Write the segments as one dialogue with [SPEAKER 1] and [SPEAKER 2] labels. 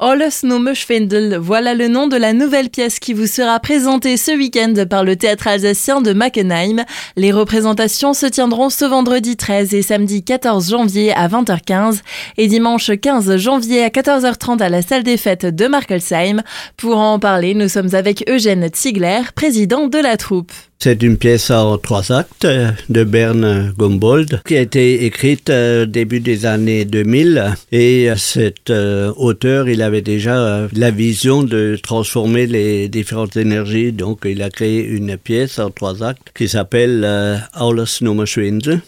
[SPEAKER 1] Alles Numme Schwindel, voilà le nom de la nouvelle pièce qui vous sera présentée ce week-end par le théâtre alsacien de Mackenheim. Les représentations se tiendront ce vendredi 13 et samedi 14 janvier à 20h15 et dimanche 15 janvier à 14h30 à la salle des fêtes de Markelsheim. Pour en parler, nous sommes avec Eugène Ziegler, président de la troupe.
[SPEAKER 2] C'est une pièce en trois actes de Bern Gombold qui a été écrite euh, début des années 2000 et cet euh, auteur il avait déjà euh, la vision de transformer les différentes énergies. Donc il a créé une pièce en trois actes qui s'appelle Alles Nummer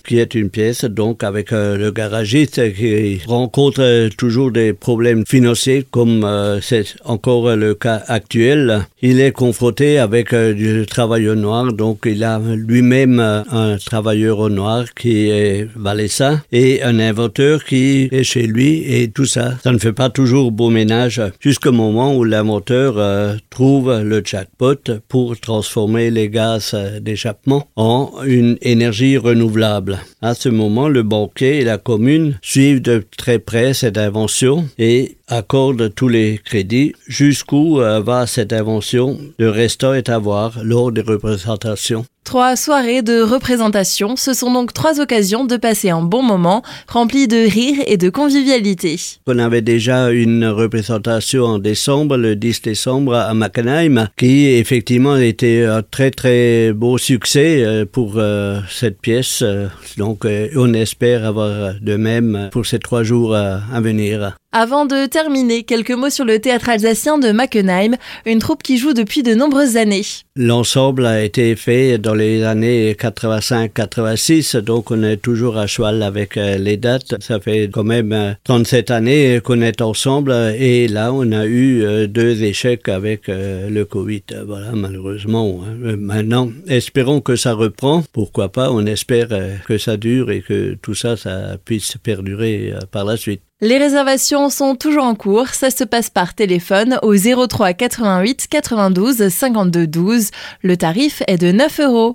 [SPEAKER 2] qui est une pièce donc avec le garagiste qui rencontre toujours des problèmes financiers comme c'est encore le cas actuel. Il est confronté avec du travail noir donc il a lui-même euh, un travailleur au noir qui est valaisan et un inventeur qui est chez lui et tout ça. Ça ne fait pas toujours beau ménage jusqu'au moment où l'inventeur euh, trouve le jackpot pour transformer les gaz euh, d'échappement en une énergie renouvelable. À ce moment, le banquier et la commune suivent de très près cette invention et accordent tous les crédits. Jusqu'où va cette invention Le restant est à voir lors des représentations.
[SPEAKER 1] Trois soirées de représentation, ce sont donc trois occasions de passer un bon moment, rempli de rire et de convivialité.
[SPEAKER 2] On avait déjà une représentation en décembre, le 10 décembre à Mackenheim, qui effectivement était un très très beau succès euh, pour euh, cette pièce. Donc euh, on espère avoir de même pour ces trois jours à venir.
[SPEAKER 1] Avant de terminer, quelques mots sur le théâtre alsacien de Mackenheim, une troupe qui joue depuis de nombreuses années.
[SPEAKER 2] L'ensemble a été fait dans les années 85-86, donc on est toujours à cheval avec euh, les dates. Ça fait quand même 37 euh, années qu'on est ensemble et là on a eu euh, deux échecs avec le Covid. Voilà, malheureusement. Hein. Maintenant, espérons que ça reprend. Pourquoi pas On espère que ça dure et que tout ça, ça puisse perdurer par la suite.
[SPEAKER 1] Les réservations sont toujours en cours. Ça se passe par téléphone au 03 88 92 52 12. Le tarif est de 9 euros.